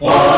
Oil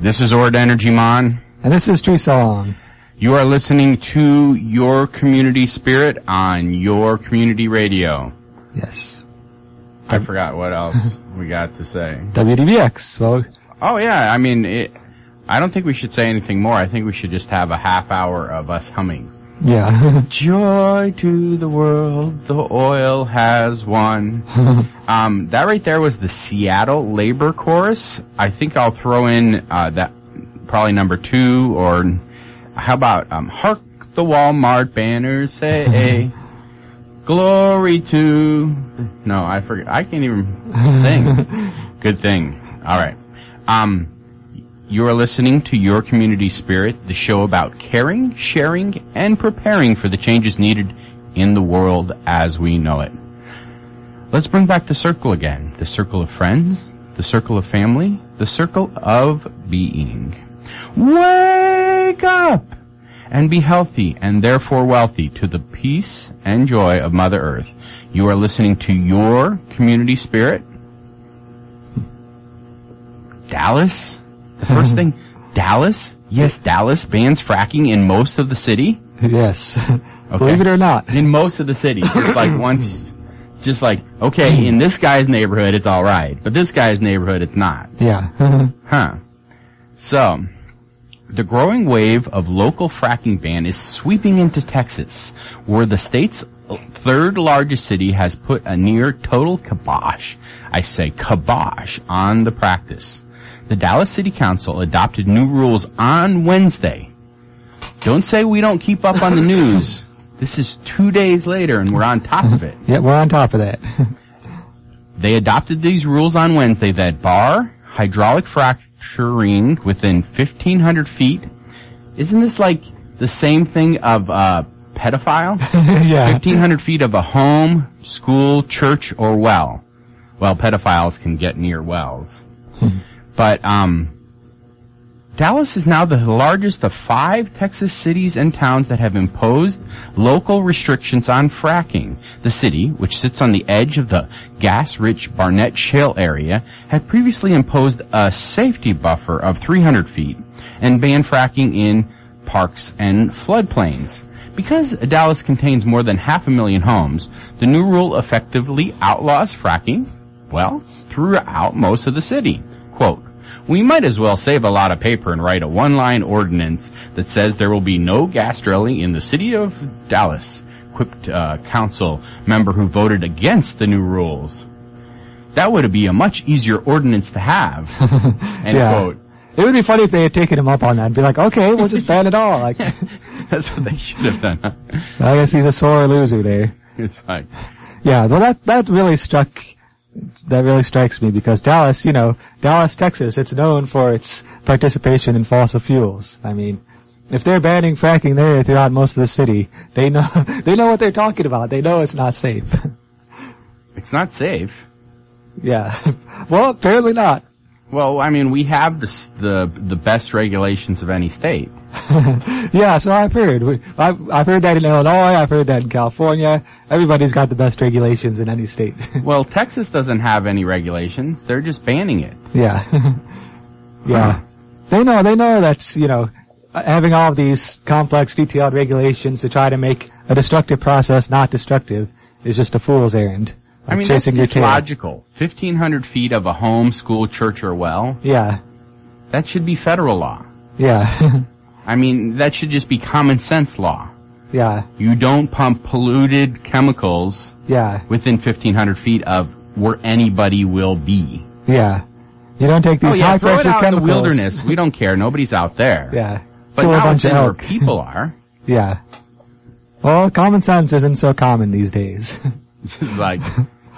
this is Ord Energy Mon. And this is Tree Song. You are listening to Your Community Spirit on Your Community Radio. Yes. I forgot what else we got to say. WDBX. Well, Oh yeah, I mean, it, I don't think we should say anything more. I think we should just have a half hour of us humming. Yeah. Joy to the world, the oil has won. um, that right there was the Seattle Labor Chorus. I think I'll throw in uh, that probably number two, or how about um, "Hark the Walmart banners say, glory to." No, I forget. I can't even sing. Good thing. All right. Um, you are listening to Your Community Spirit, the show about caring, sharing, and preparing for the changes needed in the world as we know it. Let's bring back the circle again. The circle of friends, the circle of family, the circle of being. Wake up! And be healthy and therefore wealthy to the peace and joy of Mother Earth. You are listening to Your Community Spirit. Dallas? First thing, Dallas? Yes, Dallas bans fracking in most of the city. yes. Okay. Believe it or not. In most of the city. Just like once, just like, okay, in this guy's neighborhood it's alright, but this guy's neighborhood it's not. Yeah. Huh. So, the growing wave of local fracking ban is sweeping into Texas, where the state's third largest city has put a near total kibosh, I say kibosh, on the practice. The Dallas City Council adopted new rules on Wednesday. Don't say we don't keep up on the news. This is two days later and we're on top of it. yeah, we're on top of that. They adopted these rules on Wednesday that bar hydraulic fracturing within 1500 feet. Isn't this like the same thing of uh, pedophile? yeah. 1500 feet of a home, school, church, or well. Well, pedophiles can get near wells. But, um, Dallas is now the largest of five Texas cities and towns that have imposed local restrictions on fracking. The city, which sits on the edge of the gas-rich Barnett Shale area, had previously imposed a safety buffer of 300 feet and banned fracking in parks and floodplains. Because Dallas contains more than half a million homes, the new rule effectively outlaws fracking, well, throughout most of the city. Quote, we might as well save a lot of paper and write a one-line ordinance that says there will be no gas drilling in the city of Dallas, quipped uh, council member who voted against the new rules. That would be a much easier ordinance to have. End Yeah. quote. It would be funny if they had taken him up on that and be like, okay, we'll just ban it all. Like, I That's what they should have done. huh? guess he's a sore loser there. It's like, Yeah, well that, that really struck that really strikes me because Dallas, you know, Dallas, Texas, it's known for its participation in fossil fuels. I mean, if they're banning fracking there throughout most of the city, they know they know what they're talking about. They know it's not safe. It's not safe. yeah. well, apparently not. Well, I mean, we have the the the best regulations of any state. Yeah, so I've heard. I've, I've heard that in Illinois. I've heard that in California. Everybody's got the best regulations in any state. Well, Texas doesn't have any regulations. They're just banning it. Yeah. yeah. They know, they know that's, you know, having all of these complex detailed regulations to try to make a destructive process not destructive is just a fool's errand. I mean, that's chasing your just logical. 1,500 feet of a home, school, church, or well, Yeah. that should be federal law. Yeah. I mean, that should just be common sense law. yeah. You don't pump polluted chemicals Yeah. within 1,500 feet of where anybody will be. Yeah. You don't take these Oh yeah, high pressure out in the wilderness. We don't care. Nobody's out there. Yeah. But Kill a now bunch it's of in where people are. Yeah. Well, common sense isn't so common these days. Just like,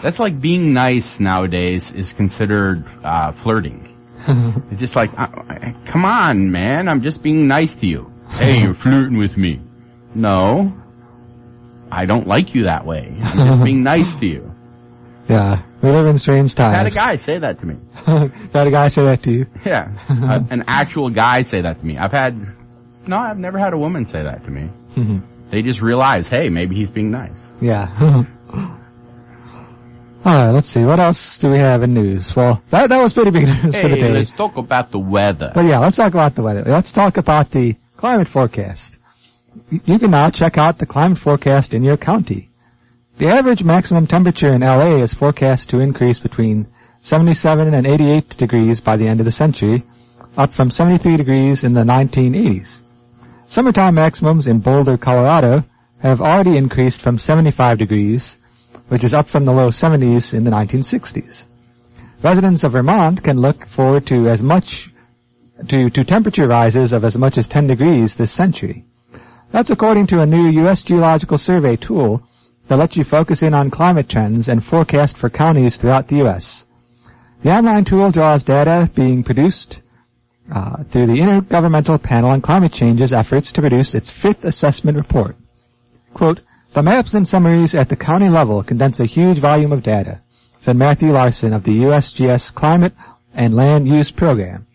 that's like being nice nowadays is considered, uh, flirting. It's just like, uh, uh, come on, man, I'm just being nice to you. Hey, you're flirting with me. No. I don't like you that way. I'm just being nice to you. yeah. We live in strange times. I had a guy say that to me. had a guy say that to you. Yeah. Uh, an actual guy say that to me. I've had, no, I've never had a woman say that to me. They just realize, hey, maybe he's being nice. Yeah. Alright, let's see. What else do we have in news? Well, that, that was pretty big news for the day. let's talk about the weather. But yeah, let's talk about the weather. Let's talk about the climate forecast. You can now check out the climate forecast in your county. The average maximum temperature in LA is forecast to increase between 77 and 88 degrees by the end of the century, up from 73 degrees in the 1980s. Summertime maximums in Boulder, Colorado have already increased from 75 degrees, which is up from the low 70s in the 1960s. Residents of Vermont can look forward to as much to, to temperature rises of as much as 10 degrees this century. That's according to a new U.S. Geological Survey tool that lets you focus in on climate trends and forecast for counties throughout the U.S. The online tool draws data being produced uh, through the Intergovernmental Panel on Climate Change's efforts to produce its fifth assessment report. Quote, the maps and summaries at the county level condense a huge volume of data, said Matthew Larson of the USGS Climate and Land Use Program.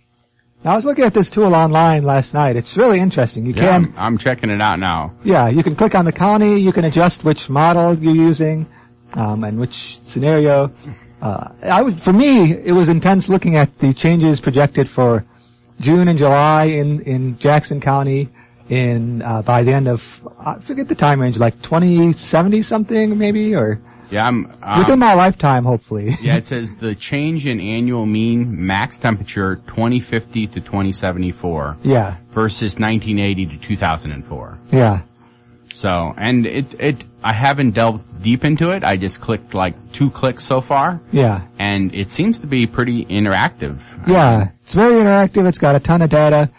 Now I was looking at this tool online last night. It's really interesting. You Yeah, can I'm, I'm checking it out now. yeah, you can click on the county, you can adjust which model you're using, um, and which scenario. Uh, I would, for me, it was intense looking at the changes projected for June and July in, in Jackson County in, uh, by the end of, I forget the time range, like 2070 something maybe, or Yeah, I'm. Um, within my lifetime hopefully. yeah, it says the change in annual mean max temperature 2050 to 2074 yeah, versus 1980 to 2004. yeah, So, and it, it, I haven't delved deep into it. I just clicked like two clicks so far, yeah. and it seems to be pretty interactive. Yeah, it's very interactive. It's got a ton of data.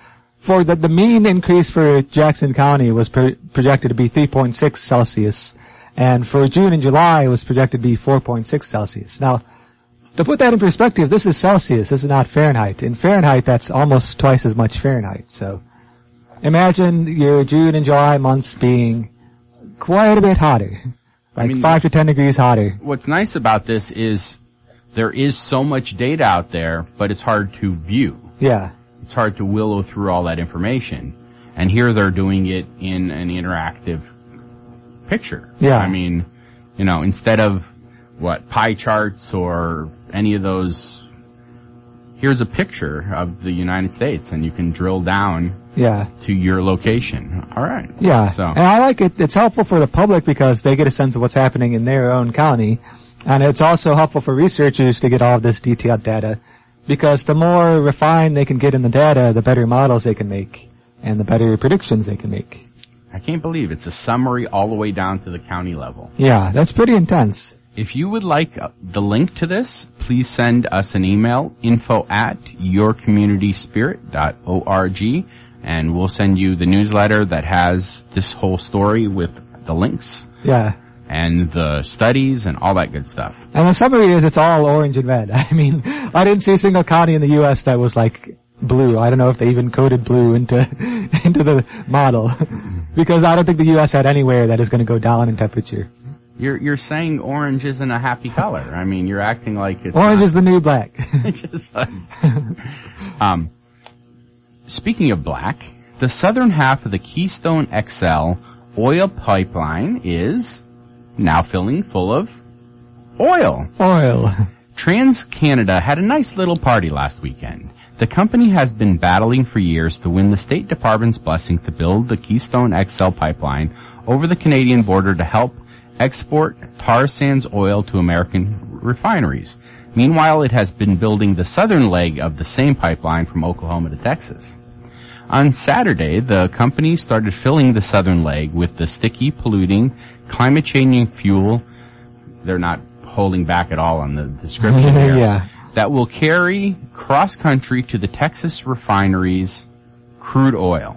For the, the mean increase for Jackson County was pro- projected to be 3.6 Celsius, and for June and July it was projected to be 4.6 Celsius. Now, to put that in perspective, this is Celsius. This is not Fahrenheit. In Fahrenheit, that's almost twice as much Fahrenheit. So, imagine your June and July months being quite a bit hotter, like mean, five to ten degrees hotter. What's nice about this is there is so much data out there, but it's hard to view. Yeah, It's hard to willow through all that information. And here they're doing it in an interactive picture. Yeah. I mean, you know, instead of what pie charts or any of those, here's a picture of the United States and you can drill down yeah. to your location. All right. Yeah, So and I like it. It's helpful for the public because they get a sense of what's happening in their own county, and it's also helpful for researchers to get all of this detailed data, because the more refined they can get in the data, the better models they can make, and the better predictions they can make. I can't believe it's a summary all the way down to the county level. Yeah, that's pretty intense. If you would like uh, the link to this, please send us an email, info at yourcommunityspirit.org, and we'll send you the newsletter that has this whole story with the links. Yeah, and the studies and all that good stuff. And the summary is it's all orange and red. I mean, I didn't see a single county in the U.S. that was like blue. I don't know if they even coded blue into into the model because I don't think the U.S. had anywhere that is going to go down in temperature. You're you're saying orange isn't a happy color. I mean, you're acting like it's Orange not. is the new black. Just like- um, speaking of black, the southern half of the Keystone XL oil pipeline is now filling full of oil. Oil. TransCanada had a nice little party last weekend. The company has been battling for years to win the State Department's blessing to build the Keystone XL pipeline over the Canadian border to help export tar sands oil to American refineries. Meanwhile, it has been building the southern leg of the same pipeline from Oklahoma to Texas. On Saturday, the company started filling the southern leg with the sticky, polluting, climate-changing fuel. They're not holding back at all on the description here. yeah. That will carry cross-country to the Texas refineries crude oil.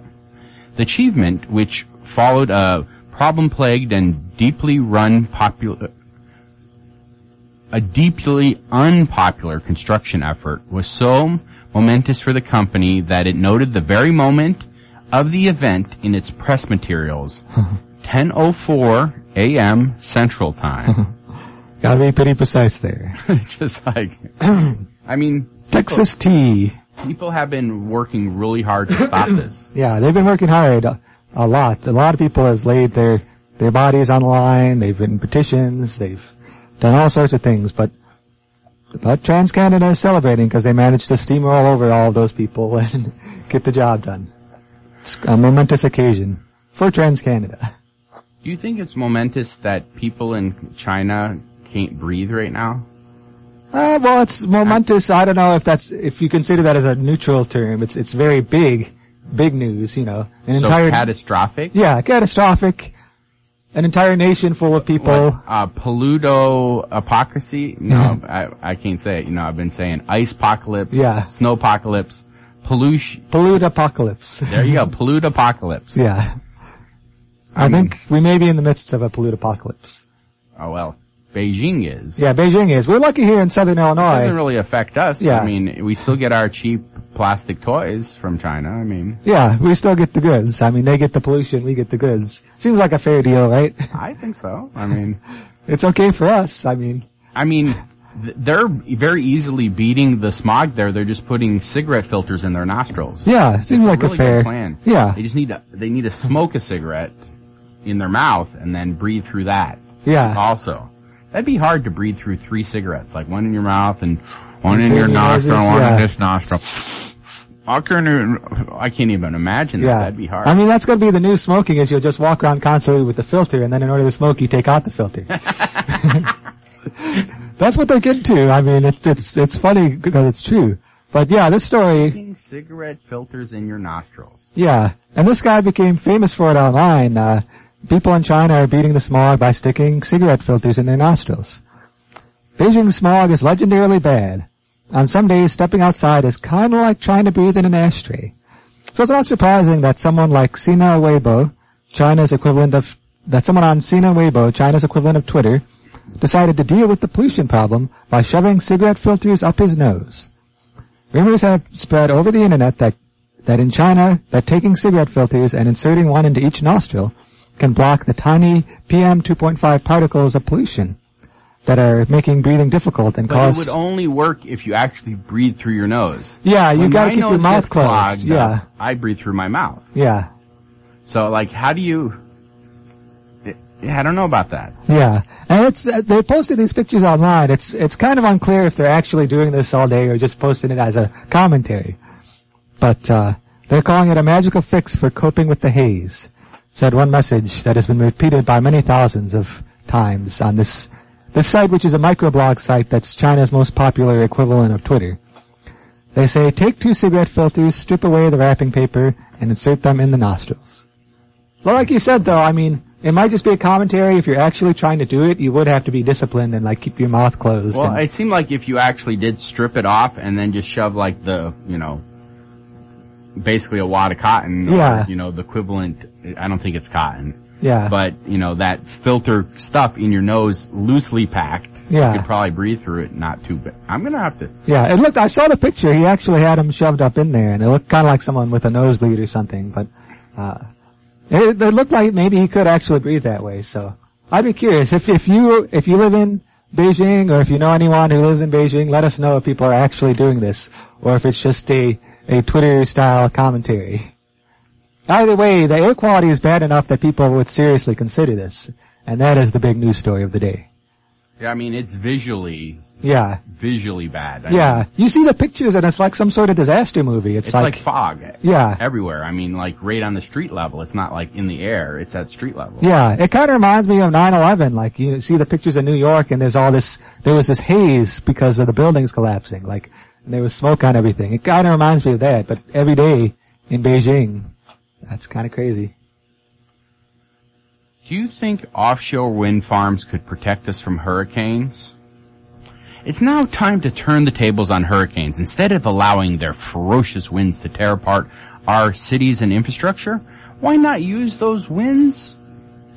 The achievement, which followed a problem-plagued and deeply run popular, a deeply unpopular construction effort was so momentous for the company that it noted the very moment of the event in its press materials. 10:04 a.m. Central Time. Gotta be pretty precise there. Just like I mean, Texas tea. people have been working really hard to stop this. Yeah, they've been working hard a, a lot. A lot of people have laid their, their bodies on the line. They've written petitions. They've done all sorts of things, but, but TransCanada is celebrating because they managed to steamroll over all those people and get the job done. It's a momentous occasion for TransCanada. Do you think it's momentous that people in China can't breathe right now? Uh, well, it's momentous. I don't know if that's, if you consider that as a neutral term. It's, it's very big, big news, you know. An so entire, catastrophic? yeah, catastrophic. An entire nation full of people. What, uh, polluto apocalypse? No, I, I can't say it. You know, I've been saying ice apocalypse, Yeah. snow apocalypse, pollution. Pollute apocalypse. There you go, pollute apocalypse. yeah. I, I mean- think we may be in the midst of a pollute apocalypse. Oh well, Beijing is. Yeah, Beijing is. We're lucky here in southern Illinois. It doesn't really affect us. Yeah. I mean, we still get our cheap plastic toys from China. I mean, Yeah, we still get the goods. I mean, they get the pollution, we get the goods. Seems like a fair deal, right? I think so. I mean, It's okay for us. I mean, I mean, they're very easily beating the smog there. They're just putting cigarette filters in their nostrils. yeah, it seems It's like really a fair good plan. Yeah, They just need to, they need to smoke a cigarette in their mouth and then breathe through that yeah. also. That'd be hard to breathe through three cigarettes, like one in your mouth and one in your nostril, one yeah. in this nostril. I can't, I can't even imagine that. Yeah. That'd be hard. I mean, that's gonna be the new smoking is you'll just walk around constantly with the filter and then in order to smoke you take out the filter. that's what they're getting to. I mean, it, it's, it's funny because it's true. But yeah, this story, cigarette filters in your nostrils. yeah. And this guy became famous for it online. Uh, people in China are beating the smog by sticking cigarette filters in their nostrils. Beijing smog is legendarily bad. On some days, stepping outside is kind of like trying to breathe in an ashtray. So it's not surprising that someone like Sina Weibo, China's equivalent of, that someone on Sina Weibo, China's equivalent of Twitter, decided to deal with the pollution problem by shoving cigarette filters up his nose. Rumors have spread over the internet that, that in China, that taking cigarette filters and inserting one into each nostril can block the tiny PM 2.5 particles of pollution that are making breathing difficult and But cause. it would only work if you actually breathe through your nose. yeah, you When gotta keep your mouth closed. clogged yeah, I breathe through my mouth. yeah, So like, how do you? I don't know about that. yeah. And it's uh, they posted these pictures online. It's it's kind of unclear if they're actually doing this all day or just posting it as a commentary. But uh, they're calling it a magical fix for coping with the haze. Said one message that has been repeated by many thousands of times on this this site, which is a microblog site that's China's most popular equivalent of Twitter. They say take two cigarette filters, strip away the wrapping paper, and insert them in the nostrils. Well, like you said though, I mean, it might just be a commentary. If you're actually trying to do it, you would have to be disciplined and like keep your mouth closed. Well, and- it seemed like if you actually did strip it off and then just shove like the, you know, basically a wad of cotton, Yeah. or, you know, the equivalent. I don't think it's cotton. Yeah. But, you know, that filter stuff in your nose loosely packed. Yeah. You could probably breathe through it, not too bad. I'm gonna have to, Yeah, it looked, I saw the picture, he actually had him shoved up in there, and it looked kinda like someone with a nosebleed or something, but, uh, it, it looked like maybe he could actually breathe that way, so. I'd be curious, if, if you, if you live in Beijing, or if you know anyone who lives in Beijing, let us know if people are actually doing this, or if it's just a, a Twitter-style commentary. Either way, the air quality is bad enough that people would seriously consider this, and that is the big news story of the day. yeah, I mean, it's visually, Yeah, visually bad. I yeah. mean, You see the pictures and it's like some sort of disaster movie. It's, it's like, fog. Yeah. Everywhere. I mean, like right on the street level. It's not like in the air. It's at street level. Yeah, it kind of reminds me of 9/11. Like you see the pictures of New York, and there's all this. There was this haze because of the buildings collapsing. Like and there was smoke on everything. It kind of reminds me of that. But every day in Beijing, that's kind of crazy. Do you think offshore wind farms could protect us from hurricanes? It's now time to turn the tables on hurricanes. Instead of allowing their ferocious winds to tear apart our cities and infrastructure, why not use those winds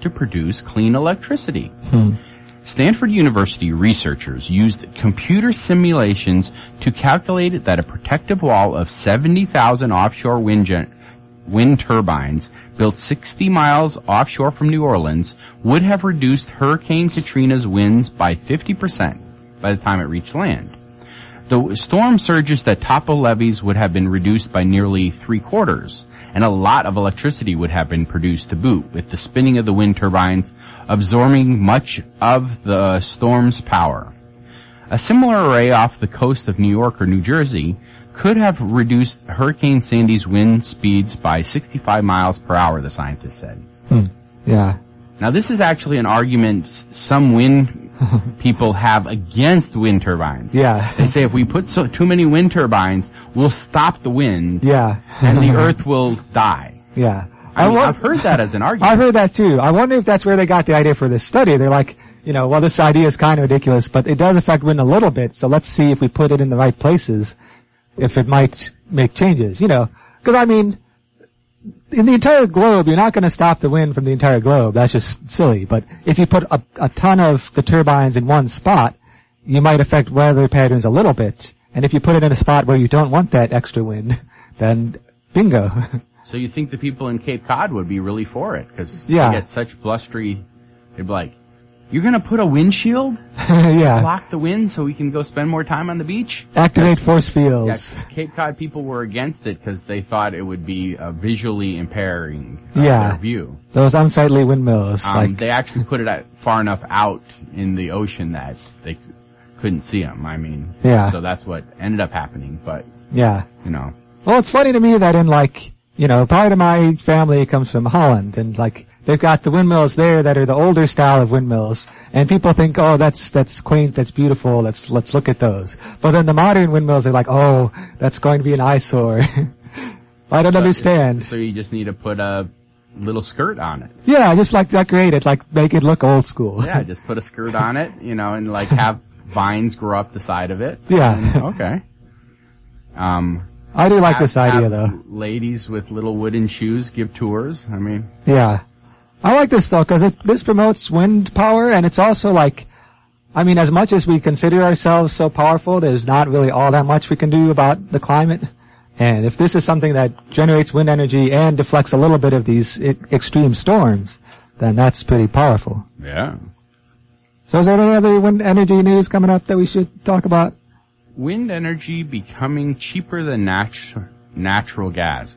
to produce clean electricity? Hmm. Stanford University researchers used computer simulations to calculate that a protective wall of 70,000 offshore wind, gen- wind turbines built 60 miles offshore from New Orleans would have reduced Hurricane Katrina's winds by 50% by the time it reached land. The storm surges that topple levees would have been reduced by nearly three quarters, and a lot of electricity would have been produced to boot, with the spinning of the wind turbines absorbing much of the storm's power. A similar array off the coast of New York or New Jersey could have reduced Hurricane Sandy's wind speeds by 65 miles per hour, the scientists said. Hmm. Yeah, Now this is actually an argument some wind people have against wind turbines. yeah, They say if we put so, too many wind turbines, we'll stop the wind yeah, and the earth will die. yeah. I mean, wo- I've heard that as an argument. I've heard that too. I wonder if that's where they got the idea for this study. They're like, you know, well, this idea is kind of ridiculous, but it does affect wind a little bit. So let's see if we put it in the right places, if it might make changes. You know, because I mean, in the entire globe, you're not going to stop the wind from the entire globe. That's just silly. But if you put a, a ton of the turbines in one spot, you might affect weather patterns a little bit. And if you put it in a spot where you don't want that extra wind, then bingo. So you think the people in Cape Cod would be really for it because Yeah. they get such blustery. They'd be like, "You're gonna put a windshield yeah. block the wind so we can go spend more time on the beach?" Activate force fields." Yeah. Cape Cod people were against it because they thought it would be uh, visually impairing uh, Yeah. view. Those unsightly windmills. Um, like, they actually put it far enough out in the ocean that they c- couldn't see them. I mean, Yeah. So that's what ended up happening. But yeah. you know, Well, it's funny to me that in like, you know, part of my family comes from Holland and like, they've got the windmills there that are the older style of windmills and people think, oh, that's, that's quaint, that's beautiful, let's, let's look at those. But then the modern windmills are like, oh, that's going to be an eyesore. I don't understand. so you just need to put a little skirt on it. Yeah, just like decorate it, like make it look old school. Yeah, just put a skirt on it, you know, and like have vines grow up the side of it. Yeah. And- okay. Um, I do like have- this idea though. Ladies with little wooden shoes give tours. I mean, Yeah. I like this though, cause it, this promotes wind power and it's also like, I mean, as much as we consider ourselves so powerful, there's not really all that much we can do about the climate. And if this is something that generates wind energy and deflects a little bit of these e- extreme storms, then that's pretty powerful. yeah. So is there any other wind energy news coming up that we should talk about? Wind energy becoming cheaper than natu- natural gas.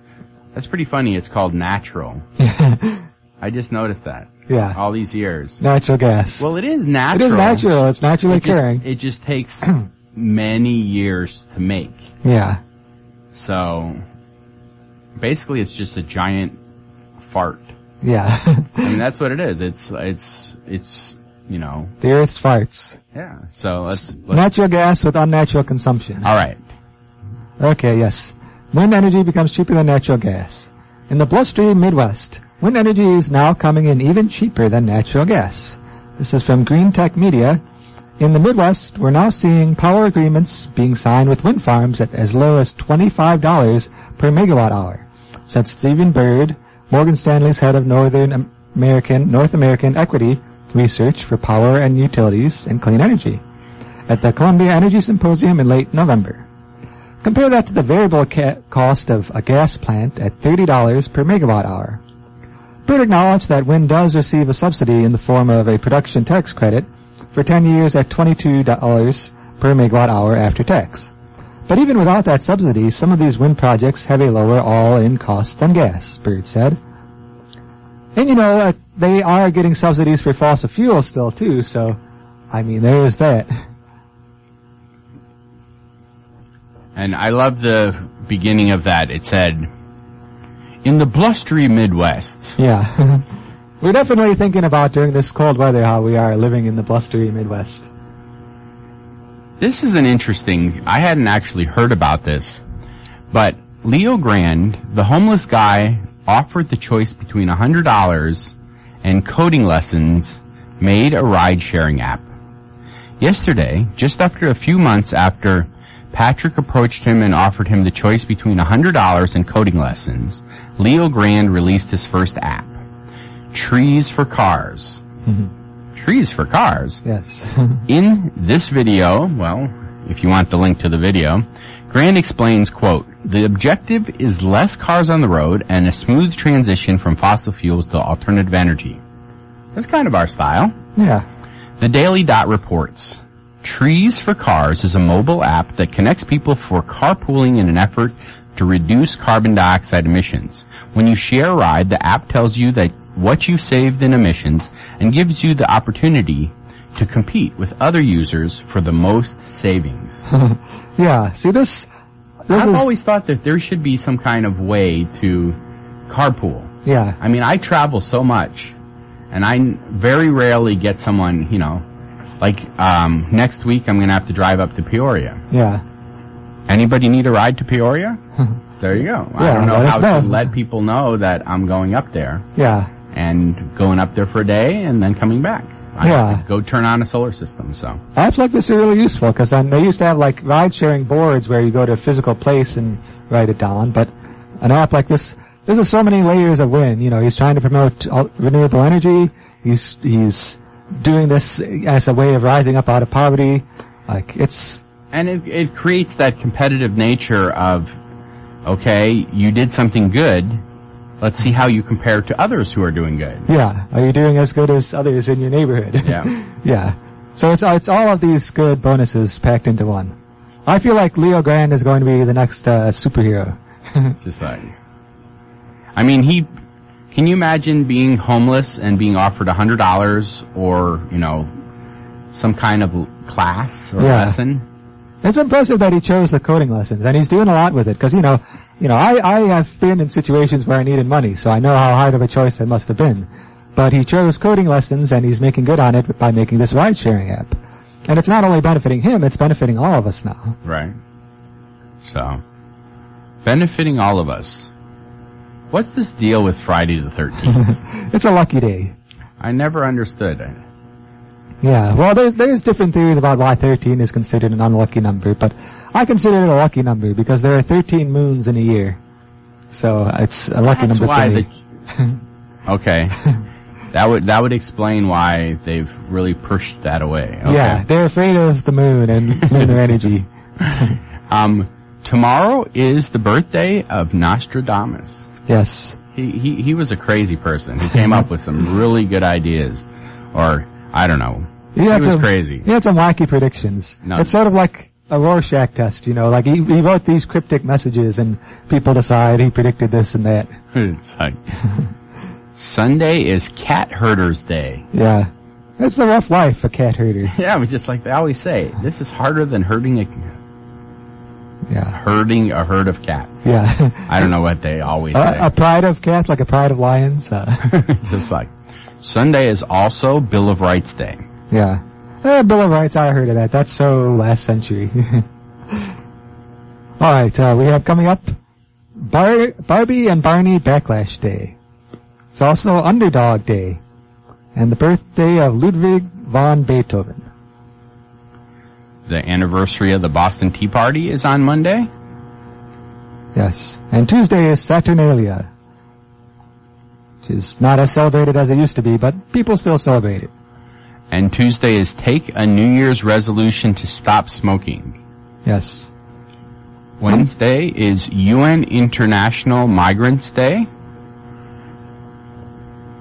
That's pretty funny. It's called natural. I just noticed that. yeah. All these years. Natural gas. Well, it is natural. It is natural. It's naturally It just, occurring. it just takes many years to make. Yeah. So, basically it's just a giant fart. Yeah. I mean, that's what it is. It's, it's, it's, you know, the earth's farts. yeah. So let's, let's Natural gas with unnatural consumption. alright. Okay, yes. Wind energy becomes cheaper than natural gas. In the blustery Midwest, wind energy is now coming in even cheaper than natural gas. This is from Greentech Media. In the Midwest, we're now seeing power agreements being signed with wind farms at as low as $25 per megawatt hour, said Stephen Byrd, Morgan Stanley's head of Northern American, North American Equity Research for Power and Utilities and Clean Energy at the Columbia Energy Symposium in late November. Compare that to the variable ca- cost of a gas plant at $30 per megawatt hour. Byrd acknowledged that wind does receive a subsidy in the form of a production tax credit for 10 years at $22 per megawatt hour after tax. But even without that subsidy, some of these wind projects have a lower all-in cost than gas, Byrd said. And you know, uh, they are getting subsidies for fossil fuels still too, so, I mean, there is that. And I love the beginning of that. It said, in the blustery Midwest. Yeah. We're definitely thinking about during this cold weather how we are living in the blustery Midwest. This is an interesting, I hadn't actually heard about this, but Leo Grand, the homeless guy, offered the choice between $100 and coding lessons, made a ride sharing app. Yesterday, just after a few months after Patrick approached him and offered him the choice between $100 and coding lessons, Leo Grand released his first app. Trees for Cars. Mm-hmm. Trees for Cars? Yes. In this video, well, if you want the link to the video, Grand explains, quote, the objective is less cars on the road and a smooth transition from fossil fuels to alternative energy. That's kind of our style. yeah. The Daily Dot reports, Trees for Cars is a mobile app that connects people for carpooling in an effort to reduce carbon dioxide emissions. When you share a ride, the app tells you that what you saved in emissions and gives you the opportunity to compete with other users for the most savings. Yeah. See this, this I've is, always thought that there should be some kind of way to carpool. yeah. I mean, I travel so much, and I very rarely get someone, you know, like um, next week I'm going to have to drive up to Peoria. Yeah. Anybody need a ride to Peoria? there you go. I Yeah, don't know let us to know. let people know that I'm going up there Yeah. and going up there for a day and then coming back. I Yeah. go turn on a solar system. So Apps like this are really useful because then um, they used to have like ride sharing boards where you go to a physical place and write it down, but an app like this, this is so many layers of win. You know, he's trying to promote renewable energy. He's, he's doing this as a way of rising up out of poverty. Like it's, and it it creates that competitive nature of okay, you did something good. Let's see how you compare to others who are doing good. yeah, are you doing as good as others in your neighborhood? Yeah. yeah. So it's, it's all of these good bonuses packed into one. I feel like Leo Grand is going to be the next uh, superhero. Just like, I mean, he, can you imagine being homeless and being offered a hundred dollars or, you know, some kind of class or Yeah. lesson? It's impressive that he chose the coding lessons, and he's doing a lot with it. Because you know, you know, I I have been in situations where I needed money, so I know how hard of a choice that must have been. But he chose coding lessons, and he's making good on it by making this ride-sharing app. And it's not only benefiting him; it's benefiting all of us now. Right. So, benefiting all of us. What's this deal with Friday the 13th? It's a lucky day. I never understood it. Yeah. Well, there's there's different theories about why 13 is considered an unlucky number, but I consider it a lucky number because there are 13 moons in a year, so it's a lucky That's number why for me. the, okay. That would, that would explain why they've really pushed that away. Okay. Yeah, they're afraid of the moon and lunar energy. Um, tomorrow is the birthday of Nostradamus. Yes. He, he, he was a crazy person. He came up with some really good ideas. Or, I don't know. He, was some, crazy. He had some wacky predictions. No. It's sort of like a Rorschach test, you know, like he, he wrote these cryptic messages and people decide he predicted this and that. It's like, Sunday is Cat Herders Day. Yeah. It's the rough life, a cat herder. Yeah, but just like they always say, this is harder than herding a, Yeah. herding a herd of cats. Yeah. I don't know what they always say. a, a pride of cats, like a pride of lions. Uh, just like, Sunday is also Bill of Rights Day. yeah. Eh, Bill of Rights, I heard of that. That's so last century. Alright, uh, we have coming up Bar- Barbie and Barney Backlash Day. It's also Underdog Day. And the birthday of Ludwig von Beethoven. The anniversary of the Boston Tea Party is on Monday. Yes. And Tuesday is Saturnalia. which is not as celebrated as it used to be, but people still celebrate it. And Tuesday is take a New Year's resolution to stop smoking. Yes. Wednesday is UN International Migrants Day.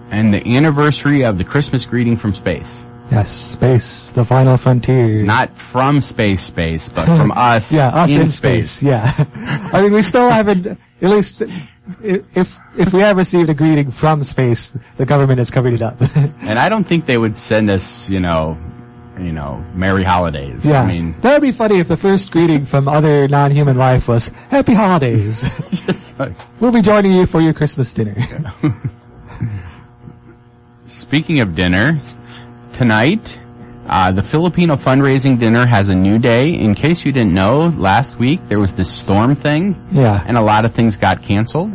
And the anniversary of the Christmas greeting from space. Yes, space, the final frontier. Not from space space, but from us, yeah, us in, in space. Yeah. I mean, we still haven't, at least, if, if we have received a greeting from space, the government has covered it up. And I don't think they would send us, you know, you know, Merry Holidays. yeah. I mean, that would be funny if the first greeting from other non-human life was, Happy Holidays. like, we'll be joining you for your Christmas dinner. Speaking of dinner, tonight, uh, the Filipino fundraising dinner has a new day. In case you didn't know, last week there was this storm thing, yeah. and a lot of things got canceled.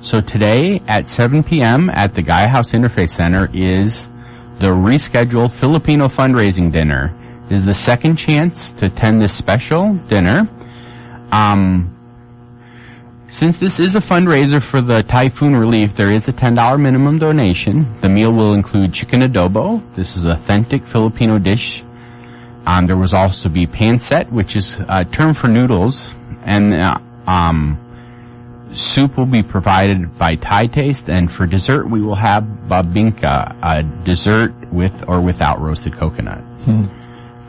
So today at 7 p.m. at the Gaia House Interfaith Center is the rescheduled Filipino fundraising dinner. This is the second chance to attend this special dinner. Um, since this is a fundraiser for the typhoon relief, there is a $10 minimum donation. The meal will include chicken adobo. This is authentic Filipino dish. Um, there was also be pancit, which is a term for noodles, and uh, um, soup will be provided by Thai Taste, and for dessert we will have bibingka, a dessert with or without roasted coconut.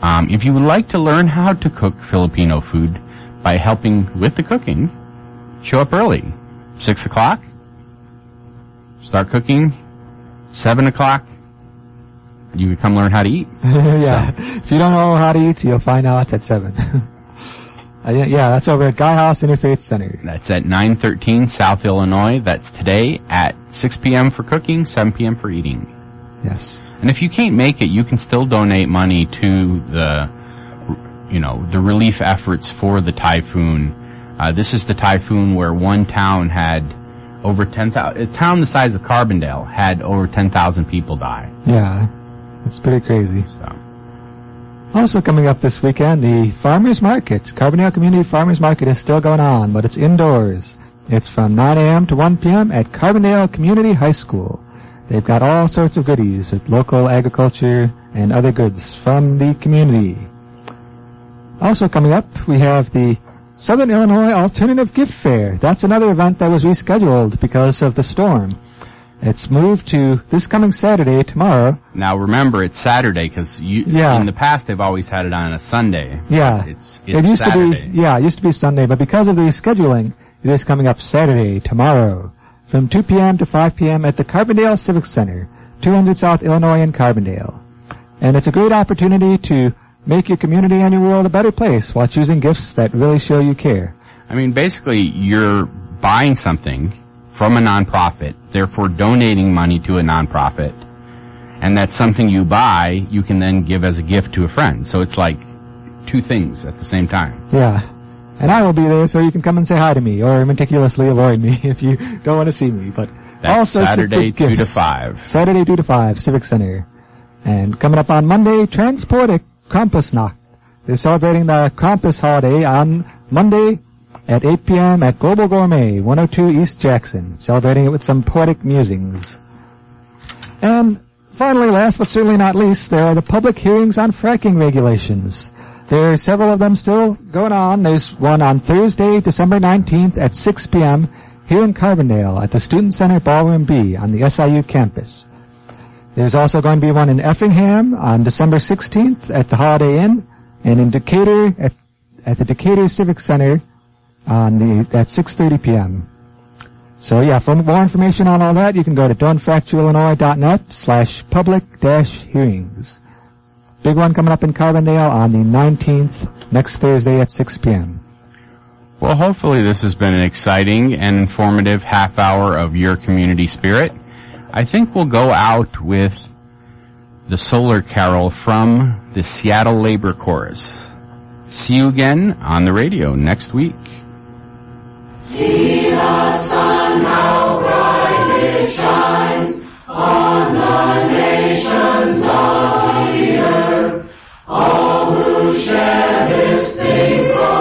Um, if you would like to learn how to cook Filipino food by helping with the cooking, show up early. Six o'clock. Start cooking. Seven o'clock. You can come learn how to eat. yeah. If you don't know how to eat, you'll find out at 7. Uh, yeah, yeah, that's over at Gaia House Interfaith Center. That's at 913 South Illinois. That's today at 6 p.m. for cooking, 7 p.m. for eating. Yes. And if you can't make it, you can still donate money to the, you know, the relief efforts for the typhoon. Uh, this is the typhoon where one town had over 10,000, a town the size of Carbondale had over 10,000 people die. Yeah. It's pretty crazy. So, Also coming up this weekend, the Farmers Market. Carbondale Community Farmers Market is still going on, but it's indoors. It's from 9 a.m. to 1 p.m. at Carbondale Community High School. They've got all sorts of goodies with local agriculture and other goods from the community. Also coming up, we have the Southern Illinois Alternative Gift Fair. That's another event that was rescheduled because of the storm. It's moved to this coming Saturday, tomorrow. now remember it's Saturday because Yeah. in the past they've always had it on a Sunday. Yeah. It's, it's it used Saturday. to be, yeah, it used to be Sunday, but because of the scheduling, it is coming up Saturday, tomorrow, from 2 p.m. to 5 p.m. at the Carbondale Civic Center, 200 South Illinois in Carbondale. And it's a great opportunity to make your community and your world a better place while choosing gifts that really show you care. I mean, basically, you're buying something from a nonprofit, therefore donating money to a nonprofit, and that's something you buy, you can then give as a gift to a friend. So it's like two things at the same time. Yeah. And I will be there so you can come and say hi to me or meticulously avoid me if you don't want to see me, but all That's sorts Saturday, of good 2 to 5. Saturday 2 to 5, Civic Center. And coming up on Monday, Transpoetic Krampusnacht. They're celebrating the Krampus holiday on Monday at 8 p.m. at Global Gourmet, 102 East Jackson, celebrating it with some poetic musings. And finally, last but certainly not least, there are the public hearings on fracking regulations. There are several of them still going on. There's one on Thursday, December 19th at 6 p.m. here in Carbondale at the Student Center Ballroom B on the SIU campus. There's also going to be one in Effingham on December 16th at the Holiday Inn and in Decatur at, at the Decatur Civic Center on the, at 6.30 p.m. So yeah, for more information on all that, you can go to don'tfractureillinois.net slash public dash hearings. Big one coming up in Carbondale on the 19th, next Thursday at 6 p.m. Well, hopefully this has been an exciting and informative half hour of your community spirit. I think we'll go out with the Solar Carol from the Seattle Labor Chorus. See you again on the radio next week. See the sun how bright it shines on the nations of the earth. All who share this faithful